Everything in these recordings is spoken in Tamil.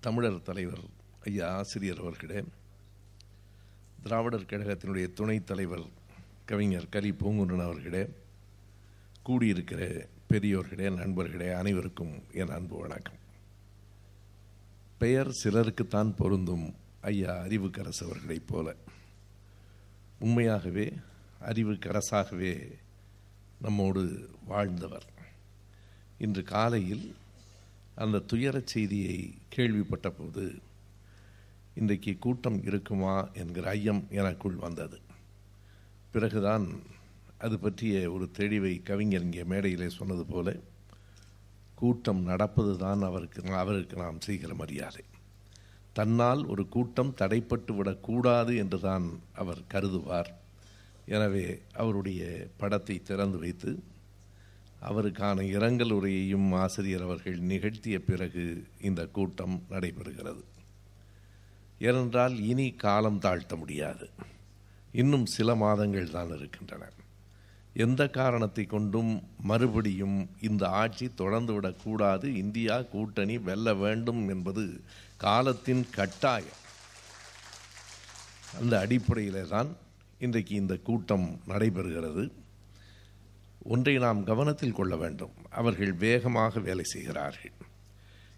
தமிழர் தலைவர் ஐயா ஆசிரியர் அவர்களே திராவிடர் கழகத்தினுடைய துணைத் தலைவர் கவிஞர் கலி பூங்குன்றன் அவர்களே கூடியிருக்கிற பெரியோர்களே நண்பர்களே அனைவருக்கும் என் அன்பு வணக்கம். பெயர் சிலருக்குத்தான் பொருந்தும் ஐயா அறிவுக்கரசு அவர்களைப் போல. உண்மையாகவே அறிவுக்கரசாகவே நம்மோடு வாழ்ந்தவர். இன்று காலையில் அந்த துயரச் செய்தியை கேள்விப்பட்ட போது இன்றைக்கு கூட்டம் இருக்குமா? என்கிற ஐயம் எனக்குள் வந்தது. பிறகுதான் அது பற்றிய ஒரு தெளிவை கவிஞர் இங்கே மேடையிலே சொன்னது போல கூட்டம் நடப்பது தான் அவருக்கு அவருக்கு நாம் செய்கிற மரியாதை. தன்னால் ஒரு கூட்டம் தடைப்பட்டு விடக்கூடாது என்று தான் அவர் கருதுவார். எனவே அவருடைய படத்தை திறந்து வைத்து அவருக்கான இரங்கல் உரையையும் ஆசிரியர் அவர்கள் நிகழ்த்திய பிறகு இந்த கூட்டம் நடைபெறுகிறது. ஏனென்றால் இனி காலம் தாழ்த்த முடியாது. இன்னும் சில மாதங்கள் தான் இருக்கின்றன. எந்த காரணத்தை கொண்டும் மறுபடியும் இந்த ஆட்சி தொடர்ந்து விடக்கூடாது இந்தியா கூட்டணி வெல்ல வேண்டும் என்பது காலத்தின் கட்டாயம். அந்த அடிப்படையிலே தான் இன்றைக்கு இந்த கூட்டம் நடைபெறுகிறது. ஒன்றை நாம் கவனத்தில் கொள்ள வேண்டும். அவர்கள் வேகமாக வேலை செய்கிறார்கள்.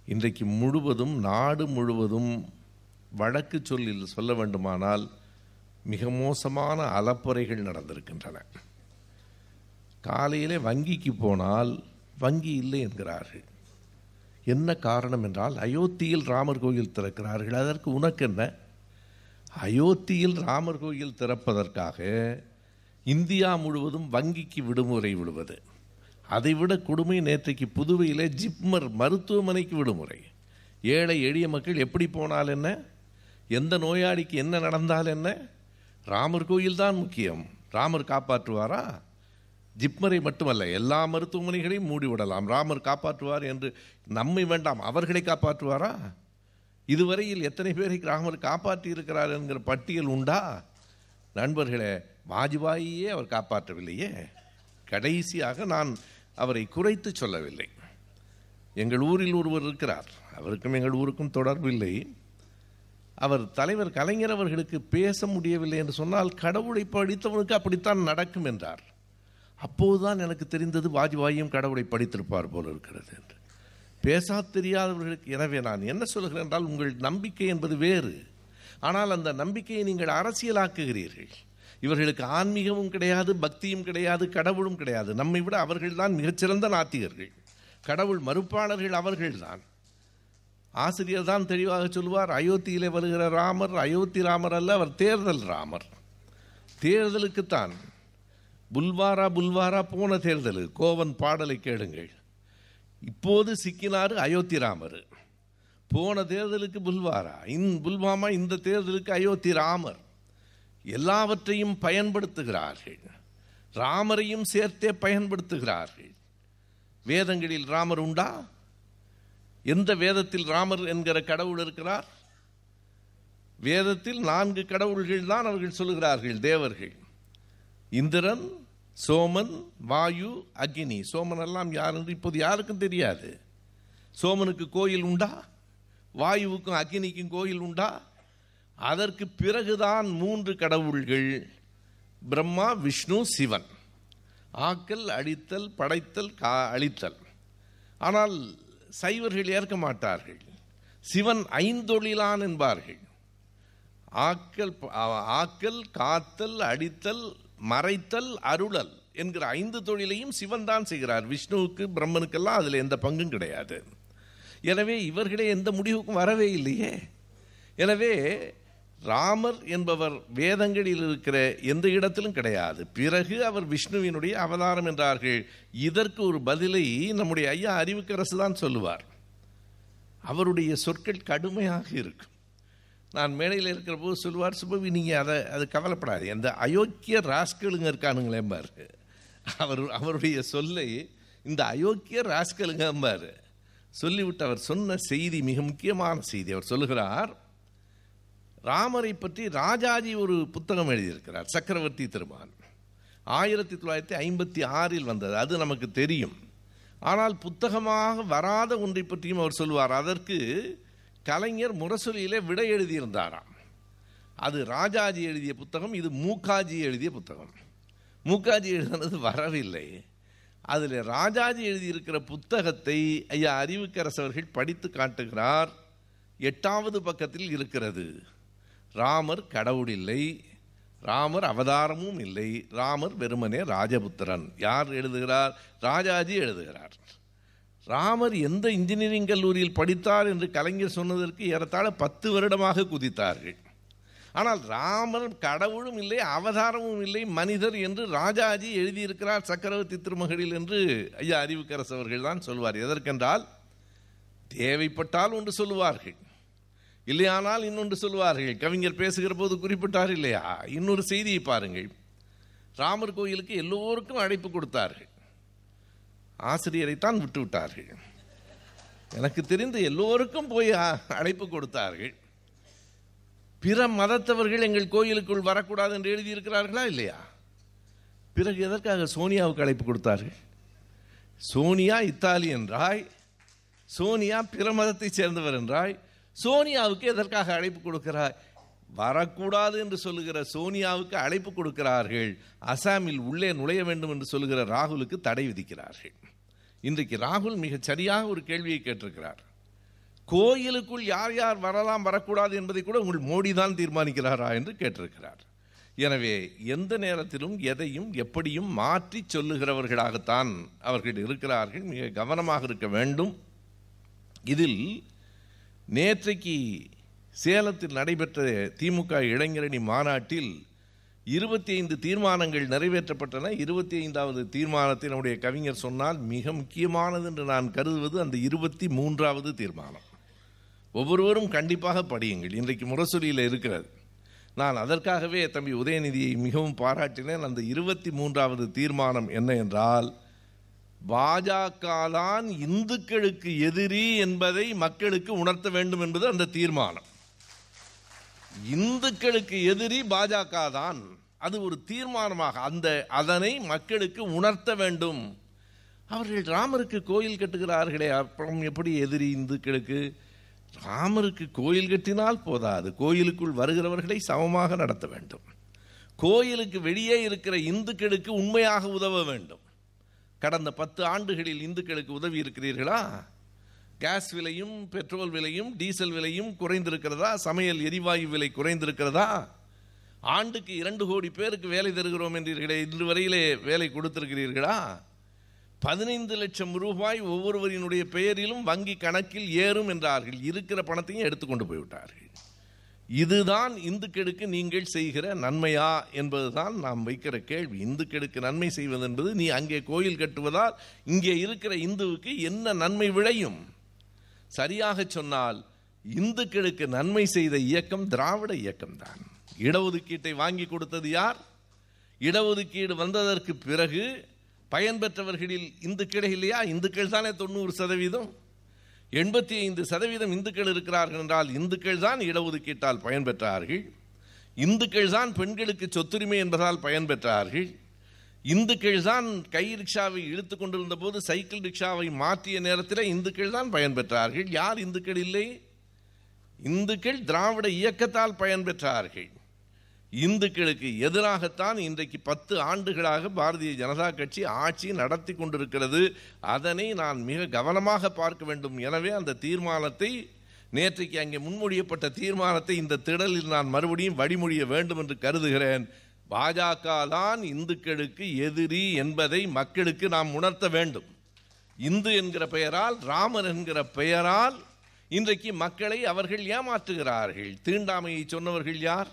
இன்றைக்கு முழுவதும் நாடு முழுவதும் வழக்கு சொல்லில் சொல்ல வேண்டுமானால் மிக மோசமான அலப்பறைகள் நடந்திருக்கின்றன. காலையிலே வங்கிக்கு போனால் வங்கி இல்லை என்கிறார்கள். என்ன காரணம் என்றால் அயோத்தியில் ராமர் கோயில் திறக்கிறார்கள். அதற்கு உனக்கு என்ன? அயோத்தியில் ராமர் கோயில் திறப்பதற்காக இந்தியா முழுவதும் வங்கிக்கு விடுமுறை விடுவது. அதைவிட கொடுமை நேற்றைக்கு புதுவையில் ஜிப்மர் மருத்துவமனைக்கு விடுமுறை. ஏழை எளிய மக்கள் எப்படி போனால் என்ன? எந்த நோயாளிக்கு என்ன நடந்தால் என்ன? ராமர் கோயில் தான் முக்கியம். ராமர் காப்பாற்றுவாரா? ஜிப்மரை மட்டுமல்ல எல்லா மருத்துவமனைகளையும் மூடிவிடலாம். ராமர் காப்பாற்றுவார் என்று நம்மை வேண்டாம் அவர்களை காப்பாற்றுவாரா? இதுவரையில் எத்தனை பேரை ராமர் காப்பாற்றி இருக்கிறார் என்கிற பட்டியல் உண்டா? நண்பர்களே வாஜ்பாயியே அவர் காப்பாற்றவில்லையே? கடைசியாக நான் அவரை குறைத்து சொல்லவில்லை. எங்கள் ஊரில் ஒருவர் இருக்கிறார். அவருக்கும் எங்கள் ஊருக்கும் தொடர்பில்லை அவர் தலைவர் கலைஞர் அவர்களுக்கு பேச முடியவில்லை என்று சொன்னால் கடவுளை படித்தவனுக்கு அப்படித்தான் நடக்கும் என்றார். அப்போதுதான் எனக்கு தெரிந்தது வாஜ்பாயும் கடவுளை படித்திருப்பார் போல இருக்கிறது என்று. பேசா தெரியாதவர்களுக்கு எனவே நான் என்ன சொல்கிறேன் என்றால் உங்கள் நம்பிக்கை என்பது வேறு. ஆனால் அந்த நம்பிக்கையை நீங்கள் அரசியலாக்குகிறீர்கள். இவர்களுக்கு ஆன்மீகமும் கிடையாது பக்தியும் கிடையாது கடவுளும் கிடையாது. நம்மை விட அவர்கள்தான் மிகச்சிறந்த நாத்திகர்கள். கடவுள் மறுப்பாளர்கள் அவர்கள்தான் ஆசிரியர் தான் தெளிவாக சொல்வார் அயோத்தியிலே வருகிற ராமர் அயோத்தி ராமர் அல்ல அவர் தேர்தல் ராமர். தேர்தலுக்குத்தான் புல்வாரா புல்வாரா போன தேர்தல். கோவன் பாடலை கேளுங்கள். இப்போது சிக்கினார் அயோத்தி ராமர். போன தேர்தலுக்கு புல்வாரா? இன் புல்வாமா இந்த தேர்தலுக்கு அயோத்தி ராமர். எல்லாவற்றையும் பயன்படுத்துகிறார்கள். ராமரையும் சேர்த்தே பயன்படுத்துகிறார்கள். வேதங்களில் ராமர் உண்டா? எந்த வேதத்தில் ராமர் என்கிற கடவுள் இருக்கிறார்? வேதத்தில் நான்கு கடவுள்கள் தான் அவர்கள் சொல்லுகிறார்கள் தேவர்கள். இந்திரன் சோமன் வாயு அக்னி. சோமன் எல்லாம் யார் என்று இப்போது யாருக்கும் தெரியாது. சோமனுக்கு கோயில் உண்டா? வாயுவுக்கும் அக்னிக்கும் கோயில் உண்டா? அதற்கு பிறகுதான் மூன்று கடவுள்கள் பிரம்மா விஷ்ணு சிவன். ஆக்கல் அழித்தல் படைத்தல் கா அழித்தல். ஆனால் சைவர்கள் ஏற்க மாட்டார்கள். சிவன் ஐந்தொழிலான் என்பார்கள். ஆக்கல் ஆக்கல் காத்தல் அடித்தல் மறைத்தல் அருளல் என்கிற ஐந்து தொழிலையும் சிவன் தான் செய்கிறார். விஷ்ணுவுக்கு பிரம்மனுக்கெல்லாம் அதில் எந்த பங்கும் கிடையாது. எனவே இவர்களே எந்த முடிவுக்கும் வரவே இல்லையே. எனவே ராமர் என்பவர் வேதங்களில் இருக்கிற எந்த இடத்திலும் கிடையாது. பிறகு அவர் விஷ்ணுவினுடைய அவதாரம் என்றார்கள். இதற்கு ஒரு பதிலை நம்முடைய ஐயா அறிவுக்கரசு தான் சொல்லுவார். அவருடைய சொற்கள் கடுமையாக இருக்கும். நான் மேடையில் இருக்கிற போது சொல்லுவார் சுபவி நீங்கள் அதை அது கவலைப்படாது. எந்த அயோக்கிய ராஸ்களுங்க இருக்கானுங்களே பாரு அவர் அவருடைய சொல்லை இந்த அயோக்கிய ராஸ்கலுங்கம்பார். சொல்லிவிட்டு அவர் சொன்ன செய்தி மிக முக்கியமான செய்தி. அவர் சொல்லுகிறார் ராமரை பற்றி ராஜாஜி ஒரு புத்தகம் எழுதியிருக்கிறார் சக்கரவர்த்தி திருமான் ஆயிரத்தி தொள்ளாயிரத்தி ஐம்பத்தி ஆறில் வந்தது அது நமக்கு தெரியும். ஆனால் புத்தகமாக வராத ஒன்றை பற்றியும் அவர் சொல்வார் அதற்கு கலைஞர் முரசொலியிலே விடை எழுதியிருந்தாராம். அது ராஜாஜி எழுதிய புத்தகம் இது மூக்காஜி எழுதிய புத்தகம். மூக்காஜி எழுதினது வரவில்லை. அதில் ராஜாஜி எழுதியிருக்கிற புத்தகத்தை ஐயா அறிவுக்கரசவர்கள் படித்து காட்டுகிறார். எட்டாவது பக்கத்தில் இருக்கிறது. ராமர் கடவுள் இல்லை ராமர் அவதாரமும் இல்லை. ராமர் வெறுமனே ராஜபுத்திரன். யார் எழுதுகிறார்? ராஜாஜி எழுதுகிறார். ராமர் எந்த இன்ஜினியரிங் கல்லூரியில் படித்தார் என்று கலைஞர் சொன்னதற்கு ஏறத்தாழ பத்து வருடமாக குதித்தார்கள். ஆனால் ராமர் கடவுளும் இல்லை அவதாரமும் இல்லை மனிதர் என்று ராஜாஜி எழுதியிருக்கிறார் சக்கரவர்த்தி திருமகளில் என்று ஐயா அறிவுக்கரசு அவர்கள் தான் சொல்வார். எதற்கென்றால் தேவைப்பட்டால் ஒன்று சொல்லுவார்கள் இல்லையானால் இன்னொன்று சொல்லுவார்கள். கவிஞர் பேசுகிற போது குறிப்பிட்டார் இல்லையா? இன்னொரு செய்தியை பாருங்கள். ராமர் கோயிலுக்கு எல்லோருக்கும் அழைப்பு கொடுத்தார்கள். ஆசிரியரைத்தான் விட்டுவிட்டார்கள். எனக்கு தெரிந்து எல்லோருக்கும் போய் அழைப்பு கொடுத்தார்கள். பிற மதத்தவர்கள் எங்கள் கோயிலுக்குள் வரக்கூடாது என்று எழுதியிருக்கிறார்களா இல்லையா? பிறகு எதற்காக சோனியாவுக்கு அழைப்பு கொடுத்தார்கள்? சோனியா இத்தாலி என்றாய் சோனியா பிற மதத்தைச் சேர்ந்தவர் என்றாய் சோனியாவுக்கு எதற்காக அழைப்பு கொடுக்கிறாய்? வரக்கூடாது என்று சொல்லுகிற சோனியாவுக்கு அழைப்பு கொடுக்கிறார்கள். அசாமில் உள்ளே நுழைய வேண்டும் என்று சொல்லுகிற ராகுலுக்கு தடை விதிக்கிறார்கள். இன்றைக்கு ராகுல் மிகச் சரியாக ஒரு கேள்வியை கேட்டிருக்கிறார். கோயிலுக்குள் யார் யார் வரலாம் வரக்கூடாது என்பதை கூட உங்கள் மோடி தான் தீர்மானிக்கிறாரா என்று கேட்டிருக்கிறார். எனவே எந்த நேரத்திலும் எதையும் எப்படியும் மாற்றி சொல்லுகிறவர்களாகத்தான் அவர்கள் இருக்கிறார்கள். மிக கவனமாக இருக்க வேண்டும். இதில் நேற்றைக்கு சேலத்தில் நடைபெற்ற திமுக இளைஞரணி மாநாட்டில் இருபத்தி ஐந்து தீர்மானங்கள் நிறைவேற்றப்பட்டன. இருபத்தி ஐந்தாவது தீர்மானத்தை நம்முடைய கவிஞர் சொன்னால் மிக முக்கியமானது என்று நான் கருதுவது அந்த இருபத்தி மூன்றாவது தீர்மானம். ஒவ்வொருவரும் கண்டிப்பாக படியுங்கள். இன்றைக்கு முரசொலியில் இருக்கிறது நான் அதற்காகவே தம்பி உதயநிதியை மிகவும் பாராட்டினேன். அந்த இருபத்தி மூன்றாவது தீர்மானம் என்ன என்றால் பாஜக தான் இந்துக்களுக்கு எதிரி என்பதை மக்களுக்கு உணர்த்த வேண்டும் என்பது அந்த தீர்மானம். இந்துக்களுக்கு எதிரி பாஜக தான் அது ஒரு தீர்மானமாக. அந்த அதனை மக்களுக்கு உணர்த்த வேண்டும். அவர்கள் ராமருக்கு கோயில் கட்டுகிறார்களே. அப்புறம் எப்படி எதிரி இந்துக்களுக்கு? ராமருக்கு கோயில் கட்டினால் போதாது. கோயிலுக்குள் வருகிறவர்களை சமமாக நடத்த வேண்டும். கோயிலுக்கு வெளியே இருக்கிற இந்துக்களுக்கு உண்மையாக உதவ வேண்டும். கடந்த பத்து ஆண்டுகளில் இந்துக்களுக்கு உதவி இருக்கிறீர்களா? கேஸ் விலையும் பெட்ரோல் விலையும் டீசல் விலையும் குறைந்திருக்கிறதா? சமையல் எரிவாயு விலை குறைந்திருக்கிறதா? ஆண்டுக்கு இரண்டு கோடி பேருக்கு வேலை தருகிறோம் என்றீர்களே இன்று வரையிலே வேலை கொடுத்திருக்கிறீர்களா? பதினைந்து லட்சம் ரூபாய் ஒவ்வொருவரினுடைய பெயரிலும் வங்கி கணக்கில் ஏறும் என்றார்கள். இருக்கிற பணத்தையும் எடுத்துக்கொண்டு போய்விட்டார்கள். இதுதான் இந்துக்களுக்கு நீங்கள் செய்கிற நன்மையா என்பதுதான் நாம் வைக்கிற கேள்வி. இந்துக்களுக்கு நன்மை செய்வது என்பது நீ அங்கே கோயில் கட்டுவதால் இங்கே இருக்கிற இந்துவுக்கு என்ன நன்மை விளையும்? சரியாக சொன்னால் இந்துக்களுக்கு நன்மை செய்த இயக்கம் திராவிட இயக்கம் தான் இடஒதுக்கீட்டை வாங்கி கொடுத்தது யார்? இடஒதுக்கீடு வந்ததற்கு பிறகு பயன்பெற்றவர்களில் இந்துக்கள் இல்லையா? இந்துக்கள் தானே தொண்ணூறு சதவீதம். எண்பத்தி ஐந்து சதவீதம் இந்துக்கள் இருக்கிறார்கள் என்றால் இந்துக்கள் தான் இடஒதுக்கீட்டால் பயன்பெற்றார்கள். இந்துக்கள் தான் பெண்களுக்கு சொத்துரிமை என்பதால் பயன்பெற்றார்கள். இந்துக்கள் தான் கை ரிக்ஷாவை இழுத்து கொண்டிருந்த போது சைக்கிள் ரிக்ஷாவை மாற்றிய நேரத்தில் இந்துக்கள் தான் பயன்பெற்றார்கள். யார் இந்துக்கள் இல்லை? இந்துக்கள் திராவிட இயக்கத்தால் பயன்பெற்றார்கள். இந்துக்களுக்கு எதிராகத்தான் இன்றைக்கு பத்து ஆண்டுகளாக பாரதிய ஜனதா கட்சி ஆட்சி நடத்தி கொண்டிருக்கிறது. அதனை நான் மிக கவனமாக பார்க்க வேண்டும். எனவே அந்த தீர்மானத்தை நேற்றைக்கு அங்கே முன்மொழியப்பட்ட தீர்மானத்தை இந்த திடலில் நான் மறுபடியும் வழிமொழிய வேண்டும் என்று கருதுகிறேன். பாஜக தான் இந்துக்களுக்கு எதிரி என்பதை மக்களுக்கு நாம் உணர்த்த வேண்டும். இந்து என்கிற பெயரால் ராமர் என்கிற பெயரால் இன்றைக்கு மக்களை அவர்கள் ஏமாற்றுகிறார்கள். தீண்டாமையை சொன்னவர்கள் யார்?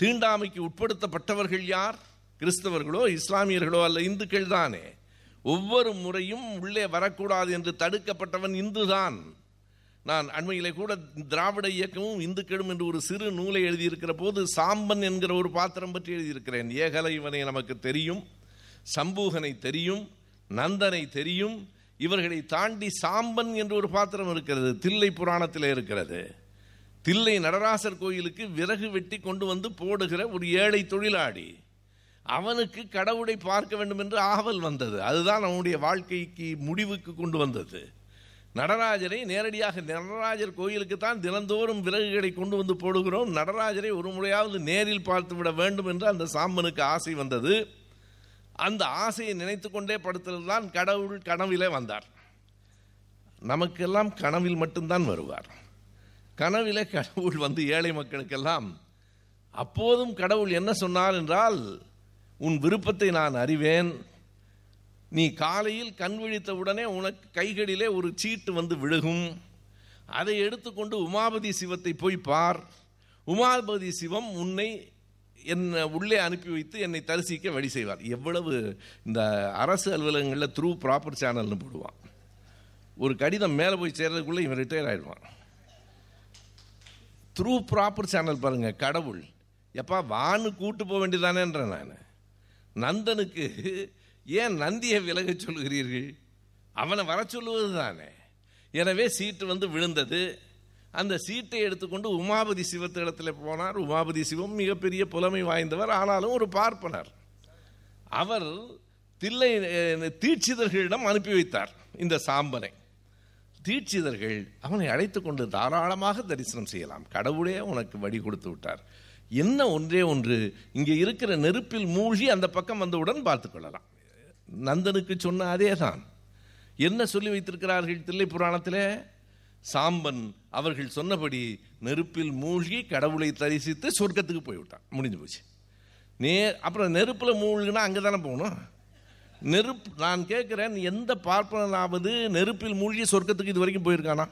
தீண்டாமைக்கு உட்படுத்தப்பட்டவர்கள் யார்? கிறிஸ்தவர்களோ இஸ்லாமியர்களோ அல்ல இந்துக்கள் தானே. ஒவ்வொரு முறையும் உள்ளே வரக்கூடாது என்று தடுக்கப்பட்டவன் இந்துதான் நான் அண்மையிலே கூட திராவிட இயக்கமும் இந்துக்களும் என்று ஒரு சிறு நூலை எழுதியிருக்கிற போது சாம்பன் என்கிற ஒரு பாத்திரம் பற்றி எழுதியிருக்கிறேன். ஏகலை இவனை நமக்கு தெரியும் சம்பூகனை தெரியும் நந்தனை தெரியும். இவர்களை தாண்டி சாம்பன் என்று ஒரு பாத்திரம் இருக்கிறது தில்லை புராணத்தில் இருக்கிறது. தில்லை நடராசர் கோயிலுக்கு விறகு வெட்டி கொண்டு வந்து போடுகிற ஒரு ஏழை தொழிலாளி. அவனுக்கு கடவுளை பார்க்க வேண்டும் என்று ஆவல் வந்தது. அதுதான் அவனுடைய வாழ்க்கைக்கு முடிவுக்கு கொண்டு வந்தது. நடராஜரை நேரடியாக நடராஜர் கோயிலுக்கு தான் தினந்தோறும் விறகுகளை கொண்டு வந்து போடுகிறோம். நடராஜரை ஒரு முறையாவது நேரில் பார்த்து விட வேண்டும் என்று அந்த சாம்பனுக்கு ஆசை வந்தது. அந்த ஆசையை நினைத்து கொண்டே படுத்ததுதான் கடவுள் கனவிலே வந்தார். நமக்கெல்லாம் கனவில் மட்டும்தான் வருவார். கனவிலே கடவுள் வந்து ஏழை மக்களுக்கெல்லாம் அப்போதும் கடவுள் என்ன சொன்னார் என்றால் உன் விருப்பத்தை நான் அறிவேன். நீ காலையில் கண் விழித்த உடனே உனக்கு கைகளிலே ஒரு சீட்டு வந்து விழுகும். அதை எடுத்துக்கொண்டு உமாபதி சிவத்தை போய் பார். உமாபதி சிவம் உன்னை என்னை உள்ளே அனுப்பி வைத்து என்னை தரிசிக்க வழி செய்வார். எவ்வளவு இந்த அரசு அலுவலகங்களில் த்ரூ ப்ராப்பர் சேனல்னு போடுவான். ஒரு கடிதம் மேலே போய் சேர்றதுக்குள்ளே இவன் ரிட்டையர் ஆயிடுவான். த்ரூ ப்ராப்பர் சேனல் பாருங்கள் கடவுள். எப்பா வான்னு கூட்டு போக வேண்டியதானேன்றேன் நான். நந்தனுக்கு ஏன் நந்தியை விலக சொல்லுகிறீர்கள்? அவனை வர சொல்லுவது தானே எனவே சீட்டு வந்து விழுந்தது. அந்த சீட்டை எடுத்துக்கொண்டு உமாபதி சிவத்திடத்தில் போனார். உமாபதி சிவம் மிகப்பெரிய புலமை வாய்ந்தவர் ஆனாலும் ஒரு பார்ப்பனர். அவர் தில்லை தீட்சிதர்களிடம் அனுப்பி வைத்தார் இந்த சாம்பனை. தீட்சிதர்கள் அவனை அழைத்து கொண்டு தாராளமாக தரிசனம் செய்யலாம். கடவுளே உனக்கு வழி கொடுத்து விட்டார். என்ன ஒன்றே ஒன்று இங்கே இருக்கிற நெருப்பில் மூழ்கி அந்த பக்கம் வந்தவுடன் பார்த்துக் கொள்ளலாம். நந்தனுக்கு சொன்ன அதே தான் என்ன சொல்லி வைத்திருக்கிறார்கள் தில்லை புராணத்திலே? சாம்பன் அவர்கள் சொன்னபடி நெருப்பில் மூழ்கி கடவுளை தரிசித்து சொர்க்கத்துக்கு போய்விட்டான். முடிஞ்சு போச்சு. நே அப்புறம் நெருப்பில் மூழ்கினா அங்கே தானே போகணும்? நெருப்பு நான் கேட்குறேன் எந்த பார்ப்பனாவது நெருப்பில் மூழ்கி சொர்க்கத்துக்கு இது வரைக்கும் போயிருக்கானா?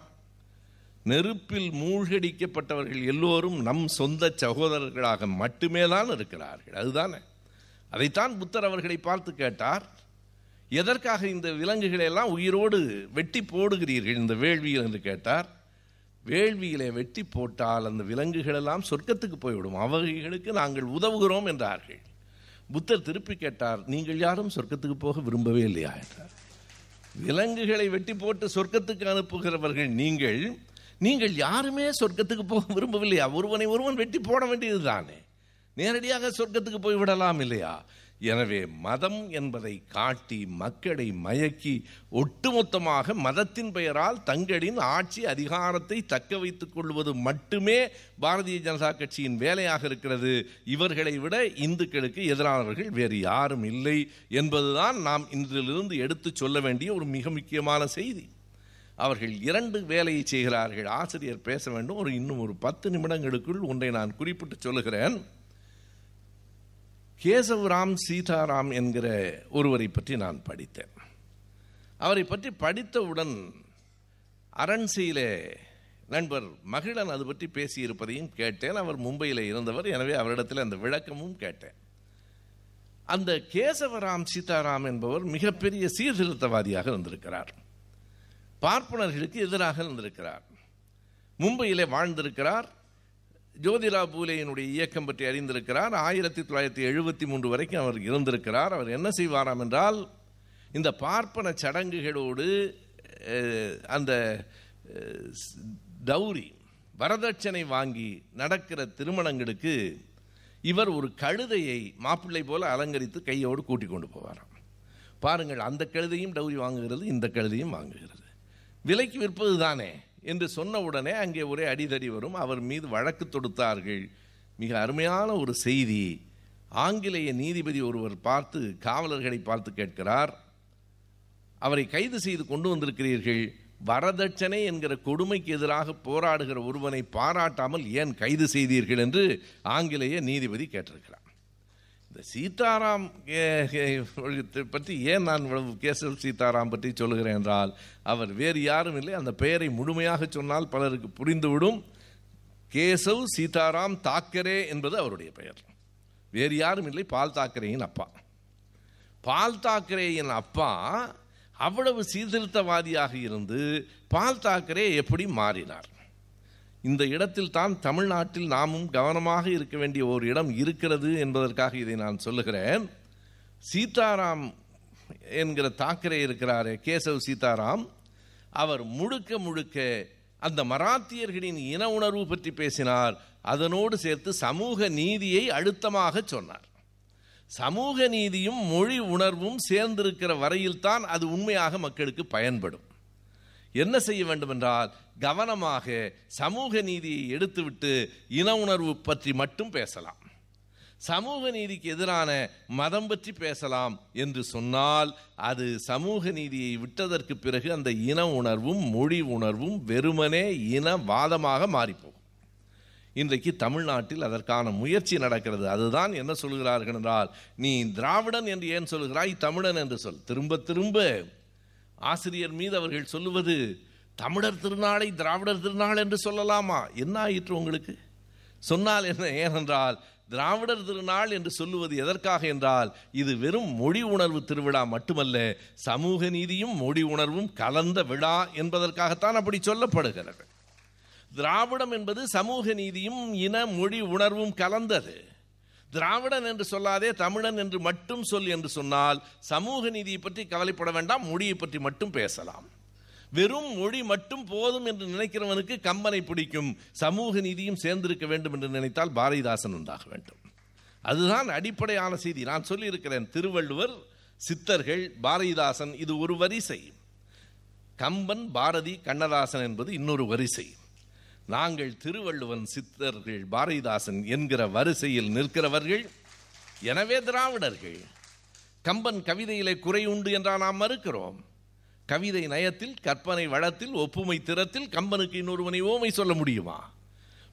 நெருப்பில் மூழ்கடிக்கப்பட்டவர்கள் எல்லோரும் நம் சொந்த சகோதரர்களாக மட்டுமே தான் இருக்கிறார்கள். அதுதானே. அதைத்தான் புத்தர் அவர்களை பார்த்து கேட்டார் எதற்காக இந்த விலங்குகளை எல்லாம் உயிரோடு வெட்டி போடுகிறீர்கள்? இந்த வேள்வியில் என்று கேட்டார் வேள்வியிலே வெட்டி போட்டால் அந்த விலங்குகளெல்லாம் சொர்க்கத்துக்கு போய்விடும். அவைகளுக்கு நாங்கள் உதவுகிறோம் என்றார்கள். புத்தர் திருப்பி கேட்டார் நீங்கள் யாரும் சொர்க்கத்துக்கு போக விரும்பவே இல்லையா? என்றார். விலங்குகளை வெட்டி போட்டு சொர்க்கத்துக்கு அனுப்புகிறவர்கள் நீங்கள் நீங்கள் யாருமே சொர்க்கத்துக்கு போக விரும்பவில்லையா? ஒருவனை ஒருவன் வெட்டி போட வேண்டியது தானே நேரடியாக சொர்க்கத்துக்கு போய் விடலாம் இல்லையா? எனவே மதம் என்பதை காட்டி மக்களை மயக்கி ஒட்டுமொத்தமாக மதத்தின் பெயரால் தங்களின் ஆட்சி அதிகாரத்தை தக்க வைத்துக் கொள்வது மட்டுமே பாரதிய ஜனதா கட்சியின் வேலையாக இருக்கிறது. இவர்களை விட இந்துக்களுக்கு எதிரானவர்கள் வேறு யாரும் இல்லை என்பதுதான் நாம் இன்றிலிருந்து எடுத்துச் சொல்ல வேண்டிய ஒரு மிக முக்கியமான செய்தி. அவர்கள் இரண்டு வேலையை செய்கிறார்கள். ஆசிரியர் பேச வேண்டும். ஒரு இன்னும் ஒரு பத்து நிமிடங்களுக்குள் ஒன்றை நான் குறிப்பிட்டு சொல்லுகிறேன். கேசவராம் சீதாராம் என்கிற ஒருவரை பற்றி நான் படித்தேன். அவரை பற்றி படித்தவுடன் அரண்சியிலே நண்பர் மகிழன் அது பற்றி பேசியிருப்பதையும் கேட்டேன். அவர் மும்பையில் இருந்தவர். எனவே அவரிடத்தில் அந்த விளக்கமும் கேட்டேன். அந்த கேசவராம் சீதாராம் என்பவர் மிகப்பெரிய சீர்திருத்தவாதியாக இருந்திருக்கிறார். பார்ப்பனர்களுக்கு எதிராக இருந்திருக்கிறார். மும்பையிலே வாழ்ந்திருக்கிறார். ஜோதிரா பூலேயினுடைய இயக்கம் பற்றி அறிந்திருக்கிறார். ஆயிரத்தி தொள்ளாயிரத்தி எழுபத்தி மூன்று வரைக்கும் அவர் இருந்திருக்கிறார். அவர் என்ன செய்வாராம் என்றால் இந்த பார்ப்பன சடங்குகளோடு அந்த டௌரி வரதட்சணை வாங்கி நடக்கிற திருமணங்களுக்கு இவர் ஒரு கழுதையை மாப்பிள்ளை போல அலங்கரித்து கையோடு கூட்டி கொண்டு போவாராம். பாருங்கள் அந்த கழுதையும் டௌரி வாங்குகிறது இந்த கழுதையும் வாங்குகிறது. விலைக்கு விற்பது தானே என்று சொன்ன உடனே அங்கே ஒரே அடிதடி வரும். அவர் மீது வழக்கு தொடுத்தார்கள். மிக அருமையான ஒரு செய்தி. ஆங்கிலேய நீதிபதி ஒருவர் பார்த்து காவலர்களை பார்த்து கேட்கிறார். அவரை கைது செய்து கொண்டு வந்திருக்கிறீர்கள். வரதட்சணை என்கிற கொடுமைக்கு எதிராக போராடுகிற ஒருவனை பாராட்டாமல் ஏன் கைது செய்தீர்கள் என்று ஆங்கிலேய நீதிபதி கேட்டிருக்கிறார். இந்த சீதாராம் பற்றி ஏன் நான் இவ்வளவு கேசவ் சீதாராம் பற்றி சொல்லுகிறேன் என்றால் அவர் வேறு யாரும் இல்லை. அந்த பெயரை முழுமையாக சொன்னால் பலருக்கு புரிந்துவிடும். கேசவ் சீதாராம் தாக்கரே என்பது அவருடைய பெயர். வேறு யாரும் இல்லை பால் தாக்கரேயின் அப்பா. பால் தாக்கரேயின் அப்பா அவ்வளவு சீர்திருத்தவாதியாக இருந்து பால் தாக்கரே எப்படி மாறினார்? இந்த இடத்தில் தான் தமிழ்நாட்டில் நாமும் கவனமாக இருக்க வேண்டிய ஒரு இடம் இருக்கிறது என்பதற்காக இதை நான் சொல்லுகிறேன். சீதாராம் என்கிற தாக்கரே இருக்கிறாரே கேசவ் சீதாராம். அவர் முழுக்க முழுக்க அந்த மராத்தியர்களின் இன உணர்வு பற்றி பேசினார். அதனோடு சேர்த்து சமூக நீதியை அழுத்தமாக சொன்னார். சமூக நீதியும் மொழி உணர்வும் சேர்ந்திருக்கிற வரையில்தான் அது உண்மையாக மக்களுக்கு பயன்படும். என்ன செய்ய வேண்டும் என்றால் கவனமாக சமூக நீதியை எடுத்துவிட்டு இன உணர்வு பற்றி மட்டும் பேசலாம். சமூக நீதிக்கு எதிரான மதம் பற்றி பேசலாம் என்று சொன்னால் அது சமூக நீதியை விட்டதற்கு பிறகு அந்த இன உணர்வும் மொழி உணர்வும் வெறுமனே இனவாதமாக மாறிப்போகும். இன்றைக்கு தமிழ்நாட்டில் அதற்கான முயற்சி நடக்கிறது. அதுதான் என்ன சொல்கிறார்கள் என்றால் நீ திராவிடன் என்று ஏன் சொல்கிறாய் தமிழன் என்று சொல். திரும்ப திரும்ப. ஆசிரியர் மீது அவர்கள் சொல்லுவது தமிழர் திருநாளை திராவிடர் திருநாள் என்று சொல்லலாமா? என்ன ஆயிற்று உங்களுக்கு? சொன்னால் என்ன? ஏனென்றால் திராவிடர் திருநாள் என்று சொல்லுவது எதற்காக என்றால் இது வெறும் மொழி உணர்வு திருவிழா மட்டுமல்ல சமூக நீதியும் மொழி உணர்வும் கலந்த விழா என்பதற்காகத்தான் அப்படி சொல்லப்படுகிறது. திராவிடம் என்பது சமூக நீதியும் இன மொழி உணர்வும் கலந்தது. திராவிடன் என்று சொல்லாதே தமிழன் என்று மட்டும் சொல் என்று சொன்னால் சமூக நீதியை பற்றி கவலைப்பட வேண்டாம் மொழியை பற்றி மட்டும் பேசலாம். வெறும் மொழி மட்டும் போதும் என்று நினைக்கிறவனுக்கு கம்பனை பிடிக்கும் சமூக நீதியும் சேர்ந்திருக்க வேண்டும் என்று நினைத்தால் பாரதிதாசன் உண்டாக வேண்டும். அதுதான் அடிப்படையான செய்தி. நான் சொல்லியிருக்கிறேன் திருவள்ளுவர் சித்தர்கள் பாரதிதாசன் இது ஒரு வரிசை. கம்பன் பாரதி கண்ணதாசன் என்பது இன்னொரு வரிசை. நாங்கள் திருவள்ளுவன் சித்தர்கள் பாரதிதாசன் என்கிற வரிசையில் நிற்கிறவர்கள் எனவே திராவிடர்கள். கம்பன் கவிதையிலே குறை உண்டு என்றால் நாம் மறுக்கிறோம். கவிதை நயத்தில் கற்பனை வளத்தில் ஒப்புமை திறத்தில் கம்பனுக்கு இன்னொருவனை ஓமை சொல்ல முடியுமா?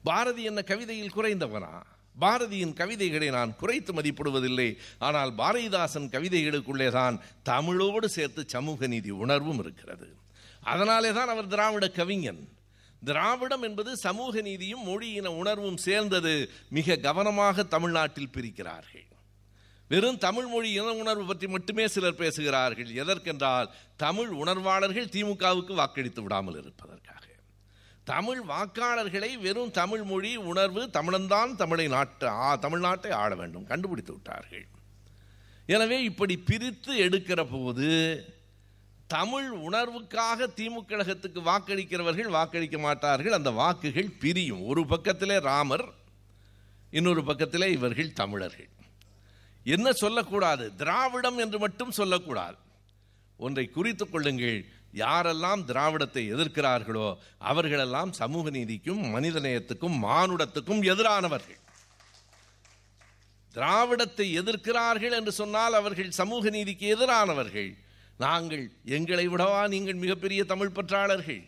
பாரதி என்ன கவிதையில் குறைந்தவனா? பாரதியின் கவிதைகளை நான் குறைத்து மதிப்பிடுவதில்லை. ஆனால் பாரதிதாசன் கவிதைகளுக்குள்ளே தான் தமிழோடு சேர்த்து சமூக நீதி உணர்வும் இருக்கிறது. அதனாலே தான் அவர் திராவிட கவிஞன். திராவிடம் என்பது சமூக நீதியும் மொழியின உணர்வும் சேர்ந்தது. மிக கவனமாக தமிழ்நாட்டில் பிரிக்கிறார்கள். வெறும் தமிழ் மொழி இன உணர்வு பற்றி மட்டுமே சிலர் பேசுகிறார்கள். எதற்கென்றால் தமிழ் உணர்வாளர்கள் திமுகவுக்கு வாக்களித்து விடாமல் இருப்பதற்காக. தமிழ் வாக்காளர்களை வெறும் தமிழ் மொழி உணர்வு தமிழன்தான் தமிழை நாட்டு ஆ தமிழ்நாட்டை ஆட வேண்டும். கண்டுபிடித்து விட்டார்கள். எனவே இப்படி பிரித்து எடுக்கிற போது தமிழ் உணர்வுக்காக திமுக கழகத்துக்கு வாக்களிக்கிறவர்கள் வாக்களிக்க மாட்டார்கள். அந்த வாக்குகள் பிரியும். ஒரு பக்கத்திலே ராமர் இன்னொரு பக்கத்திலே இவர்கள் தமிழர்கள். என்ன சொல்லக்கூடாது? திராவிடம் என்று மட்டும் சொல்லக்கூடாது. ஒன்றை குறித்துக் கொள்ளுங்கள். யாரெல்லாம் திராவிடத்தை எதிர்க்கிறார்களோ அவர்களெல்லாம் சமூக நீதிக்கும் மனிதநேயத்துக்கும் மானுடத்துக்கும் எதிரானவர்கள். திராவிடத்தை எதிர்க்கிறார்கள் என்று சொன்னால் அவர்கள் சமூக நீதிக்கு எதிரானவர்கள். நாங்கள் எங்களை விடவா நீங்கள் மிகப்பெரிய தமிழ் பற்றாளர்கள்.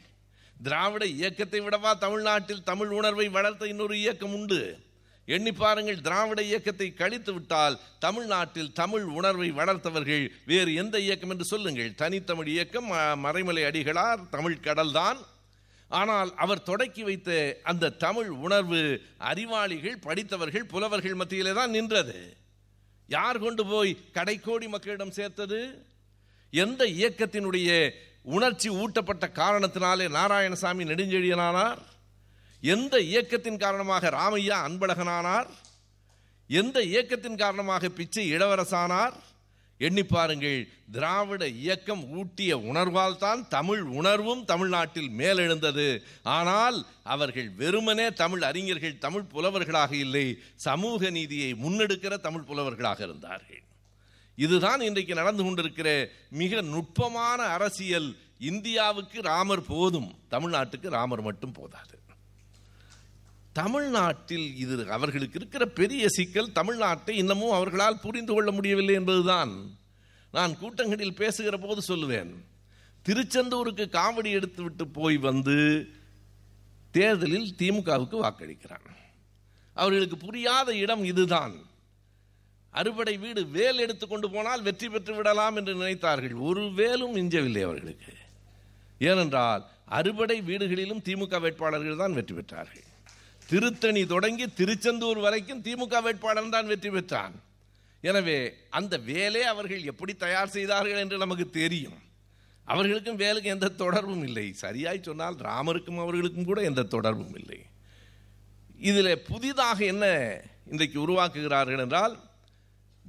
திராவிட இயக்கத்தை விடவா தமிழ்நாட்டில் தமிழ் உணர்வை வளர்த்த இன்னொரு இயக்கம் உண்டு. எண்ணி பாருங்கள் திராவிட இயக்கத்தை கழித்து விட்டால் தமிழ்நாட்டில் தமிழ் உணர்வை வளர்த்தவர்கள் வேறு எந்த இயக்கம் என்று சொல்லுங்கள். தனித்தமிழ் இயக்கம் ம- மறைமலை அடிகளார் தமிழ் கடல்தான். ஆனால் அவர் தொடக்கி வைத்த அந்த தமிழ் உணர்வு அறிவாளிகள் படித்தவர்கள் புலவர்கள் மத்தியிலே தான் நின்றது. யார் கொண்டு போய் கடைக்கோடி மக்களிடம் சேர்த்தது? எந்த இயக்கத்தினுடைய உணர்ச்சி ஊட்டப்பட்ட காரணத்தினாலே நாராயணசாமி நெடுஞ்செழியனானார்? எந்த இயக்கத்தின் காரணமாக ராமையா அன்பழகனானார்? எந்த இயக்கத்தின் காரணமாக பிச்சை இளவரசானார்? எண்ணி பாருங்கள் திராவிட இயக்கம் ஊட்டிய உணர்வால் தான் தமிழ் உணர்வும் தமிழ்நாட்டில் மேலெழுந்தது. ஆனால் அவர்கள் வெறுமனே தமிழ் அறிஞர்கள் தமிழ் புலவர்களாக இல்லை சமூக நீதியை முன்னெடுக்கிற தமிழ் புலவர்களாக இருந்தார்கள். இதுதான் இன்றைக்கு நடந்து கொண்டிருக்கிற மிக நுட்பமான அரசியல். இந்தியாவுக்கு ராமர் போதும் தமிழ்நாட்டுக்கு ராமர் மட்டும் போதாது. தமிழ்நாட்டில் இது அவர்களுக்கு இருக்கிற பெரிய சிக்கல் தமிழ்நாட்டை இன்னமும் அவர்களால் புரிந்து கொள்ள முடியவில்லை என்பதுதான். நான் கூட்டங்களில் பேசுகிற போது சொல்லுவேன் திருச்செந்தூருக்கு காமெடி எடுத்துவிட்டு போய் வந்து தேர்தலில் திமுகவுக்கு வாக்களிக்கிறான். அவர்களுக்கு புரியாத இடம் இதுதான். அறுபடை வீடு வேல் எடுத்து கொண்டு போனால் வெற்றி பெற்று விடலாம் என்று நினைத்தார்கள். ஒரு வேலும் மிஞ்சவில்லை அவர்களுக்கு. ஏனென்றால் அறுபடை வீடுகளிலும் திமுக வேட்பாளர்கள் தான் வெற்றி பெற்றார்கள். திருத்தணி தொடங்கி திருச்செந்தூர் வரைக்கும் திமுக வேட்பாளர் தான் வெற்றி பெற்றான். எனவே அந்த வேலை அவர்கள் எப்படி தயார் செய்தார்கள் என்று நமக்கு தெரியும். அவர்களுக்கும் வேலுக்கும் எந்த தொடர்பும் இல்லை. சரியாய் சொன்னால் ராமருக்கும் அவர்களுக்கும் கூட எந்த தொடர்பும் இல்லை. இதில் புதிதாக என்ன இன்றைக்கு உருவாக்குகிறார்கள் என்றால்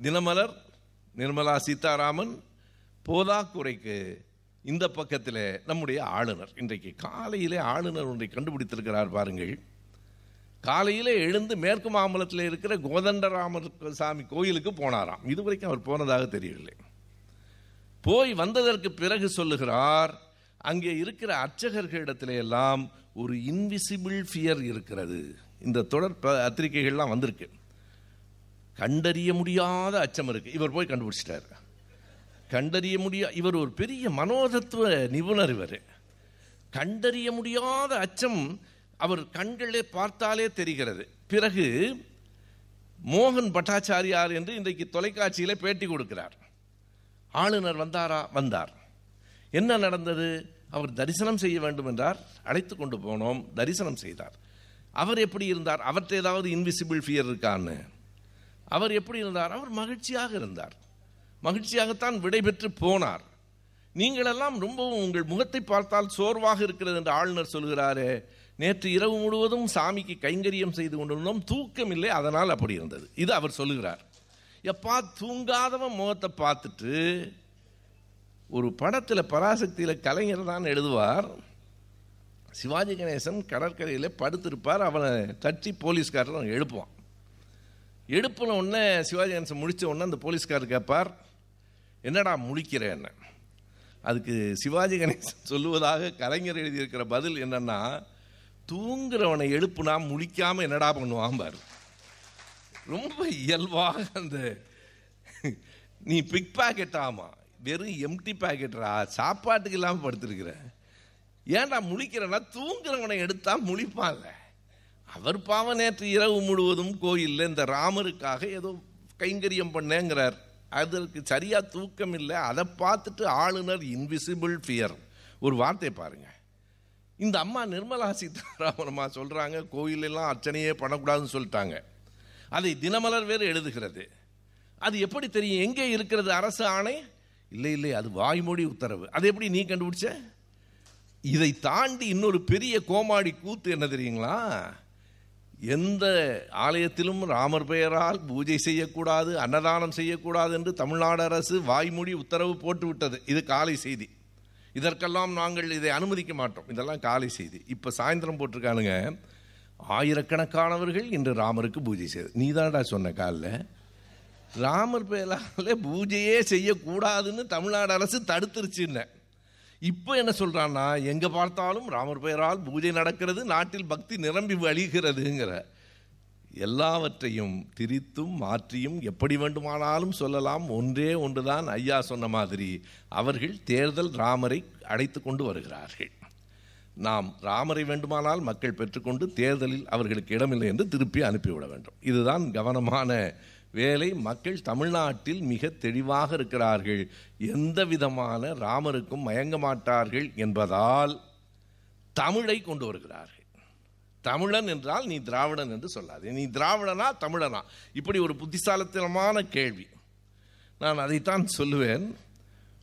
தினமலர் நிர்மலா சீதாராமன் போதாக்குறைக்கு இந்த பக்கத்தில் நம்முடைய ஆளுநர். இன்றைக்கு காலையிலே ஆளுநர் ஒன்றை கண்டுபிடித்திருக்கிறார் பாருங்கள். காலையிலே எழுந்து மேற்கு மாம்பலத்தில் இருக்கிற கோதண்டராமர் சாமி கோயிலுக்கு போனாராம். இதுவரைக்கும் அவர் போனதாக தெரியவில்லை. போய் வந்ததற்கு பிறகு சொல்லுகிறார் அங்கே இருக்கிற அர்ச்சகர்களிடத்திலே எல்லாம் ஒரு இன்விசிபிள் ஃபியர் இருக்கிறது. இந்த தொடர் பத்திரிகைகள்லாம் வந்திருக்கு. கண்டறிய முடியாத அச்சம் இருக்கு. இவர் போய் கண்டுபிடிச்சிட்டார். கண்டறிய முடியா இவர் ஒரு பெரிய மனோதத்துவ நிபுணர் இவர். கண்டறிய முடியாத அச்சம் அவர் கண்களே பார்த்தாலே தெரிகிறது. பிறகு மோகன் பட்டாச்சாரியார் என்று இன்றைக்கு தொலைக்காட்சியில் பேட்டி கொடுக்கிறார். ஆளுநர் வந்தாரா? வந்தார். என்ன நடந்தது? அவர் தரிசனம் செய்ய வேண்டும் என்றார். அழைத்து கொண்டு போனோம். தரிசனம் செய்தார். அவர் எப்படி இருந்தார்? அவற்றை ஏதாவது இன்விசிபிள் ஃபியர் இருக்கான்னு. அவர் எப்படி இருந்தார்? அவர் மகிழ்ச்சியாக இருந்தார். மகிழ்ச்சியாகத்தான் விடைபெற்று போனார். நீங்களெல்லாம் ரொம்பவும் உங்கள் முகத்தை பார்த்தால் சோர்வாக இருக்கிறது என்று ஆளுநர் சொல்கிறாரே நேற்று இரவு முழுவதும் சாமிக்கு கைங்கரியம் செய்து கொண்டிருந்தோம் தூக்கம் இல்லை அதனால் அப்படி இருந்தது. இது அவர் சொல்லுகிறார். எப்பா தூங்காதவன் முகத்தை பார்த்துட்டு ஒரு படத்தில் பராசக்தியில் கலைஞர் தான் எழுதுவார். சிவாஜி கணேசன் கடற்கரையில் படுத்திருப்பார் அவனை தட்டி போலீஸ்காரர் எழுப்புவான். எடுப்பின உடனே சிவாஜி கணேசன் முடித்த உடனே அந்த போலீஸ்கார் கேட்பார் என்னடா முழிக்கிறேன்னு அதுக்கு சிவாஜி கணேசன் சொல்லுவதாக கலைஞர் எழுதியிருக்கிற பதில் என்னன்னா தூங்குறவனை எழுப்புனா முழிக்காமல் என்னடா பண்ணுவான் பாரு. ரொம்ப இயல்பாக அந்த நீ பிக் பேக்கெட் ஆமா வெறும் எம்டி பாக்கெட்ரா சாப்பாட்டுக்கு இல்லாமல் படுத்திருக்கிற. ஏன்டா முழிக்கிறனா தூங்குறவனை எடுத்தால் முழிப்பான்ல. அவர் பாவ நேற்று இரவு முழுவதும் கோயிலில் இந்த ராமருக்காக ஏதோ கைங்கரியம் பண்ணேங்கிறார். அதற்கு சரியாக தூக்கம் இல்லை. அதை பார்த்துட்டு ஆளுநர் இன்விசிபிள் ஃபியர் ஒரு வார்த்தை பாருங்க. இந்த அம்மா நிர்மலா சீதாராமன் சொல்கிறாங்க கோயிலெல்லாம் அர்ச்சனையே பண்ணக்கூடாதுன்னு சொல்லிட்டாங்க. அதை தினமலர் வேறு எழுதுகிறது. அது எப்படி தெரியும்? எங்கே இருக்கிறது அரசு ஆணை? இல்லை இல்லை அது வாய்மொழி உத்தரவு. அது எப்படி நீ கண்டுபிடிச்ச? இதை தாண்டி இன்னொரு பெரிய கோமாடி கூத்து என்ன தெரியுங்களா? எந்த ஆலயத்திலும் ராமர் பெயரால் பூஜை செய்யக்கூடாது அன்னதானம் செய்யக்கூடாது என்று தமிழ்நாடு அரசு வாய்மொழி உத்தரவு போட்டுவிட்டது. இது காலை செய்தி. இதற்கெல்லாம் நாங்கள் இதை அனுமதிக்க மாட்டோம். இதெல்லாம் காலை செய்தி. இப்போ சாயந்தரம் போட்டிருக்கானுங்க. ஆயிரக்கணக்கானவர்கள் இன்று ராமருக்கு பூஜை செய்து நீ தான்டா சொன்ன காலில். ராமர் பெயரால் பூஜையே செய்யக்கூடாதுன்னு தமிழ்நாடு அரசு தடுத்துருச்சுன்னு. இப்போ என்ன சொல்கிறான்னா எங்கே பார்த்தாலும் ராமர் பெயரால் பூஜை நடக்கிறது நாட்டில் பக்தி நிரம்பி வழிகிறதுங்கிற எல்லாவற்றையும் திரித்தும் மாற்றியும் எப்படி வேண்டுமானாலும் சொல்லலாம். ஒன்றே ஒன்றுதான் ஐயா சொன்ன மாதிரி அவர்கள் தேர்தல் ராமரை அழைத்து கொண்டு வருகிறார்கள். நாம் ராமரை வேண்டுமானால் மக்கள் பெற்றுக்கொண்டு தேர்தலில் அவர்களுக்கு இடமில்லை என்று திருப்பி அனுப்பிவிட வேண்டும். இதுதான் கவனமான வேலை மக்கள் தமிழ்நாட்டில் மிக தெளிவாக இருக்கிறார்கள். எந்த விதமான ராமருக்கும் மயங்க மாட்டார்கள் என்பதால் தமிழை கொண்டு வருகிறார்கள். தமிழன் என்றால் நீ திராவிடன் என்று சொல்லாது. நீ திராவிடனா தமிழனா? இப்படி ஒரு புத்திசாலித்தனமான கேள்வி. நான் அதைத்தான் சொல்லுவேன்.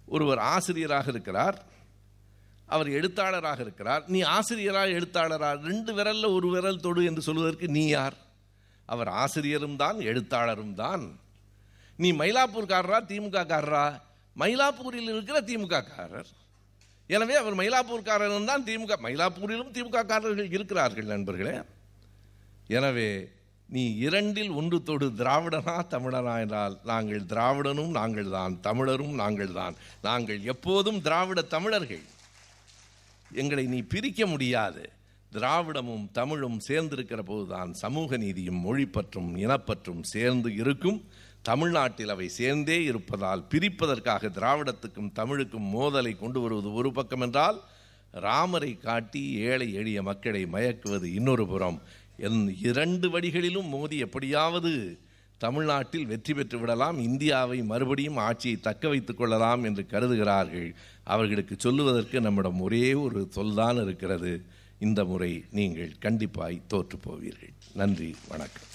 ஒருவர் ஆசிரியராக இருக்கிறார். அவர் எழுத்தாளராக இருக்கிறார். நீ ஆசிரியரா எழுத்தாளரா? ரெண்டு விரலில் ஒரு விரல் தொடு என்று சொல்வதற்கு நீ யார்? அவர் ஆசிரியரும் தான் எழுத்தாளரும் தான். நீ மயிலாப்பூர்காரரா திமுக காரரா மயிலாப்பூரில் இருக்கிற திமுககாரர். எனவே அவர் மயிலாப்பூர்காரரும் தான் திமுக மயிலாப்பூரிலும் திமுககாரர்கள் இருக்கிறார்கள் நண்பர்களே. எனவே நீ இரண்டில் ஒன்று தொடு திராவிடனா தமிழனா என்றால் நாங்கள் திராவிடனும் நாங்கள் தான் தமிழரும் நாங்கள் தான். நாங்கள் எப்போதும் திராவிட தமிழர்கள். எங்களை நீ பிரிக்க முடியாது. திராவிடமும் தமிழும் சேர்ந்திருக்கிற போதுதான் சமூக நீதியும் மொழிப்பற்றும் இனப்பற்றும் சேர்ந்து இருக்கும். தமிழ்நாட்டில் அவை சேர்ந்தே இருப்பதால் பிரிப்பதற்காக திராவிடத்துக்கும் தமிழுக்கும் மோதலை கொண்டு வருவது ஒரு பக்கம் என்றால் ராமரை காட்டி ஏழை எளிய மக்களை மயக்குவது இன்னொரு புறம். என் இரண்டு வழிகளிலும் மோதி எப்படியாவது தமிழ்நாட்டில் வெற்றி பெற்று விடலாம் இந்தியாவை மறுபடியும் ஆட்சியை தக்க வைத்துக் கொள்ளலாம் என்று கருதுகிறார்கள். அவர்களுக்கு சொல்லுவதற்கு நம்மிடம் ஒரே ஒரு சொல்தான் இருக்கிறது. இந்த முறை நீங்கள் கண்டிப்பாய் தோற்று போவீர்கள். நன்றி வணக்கம்.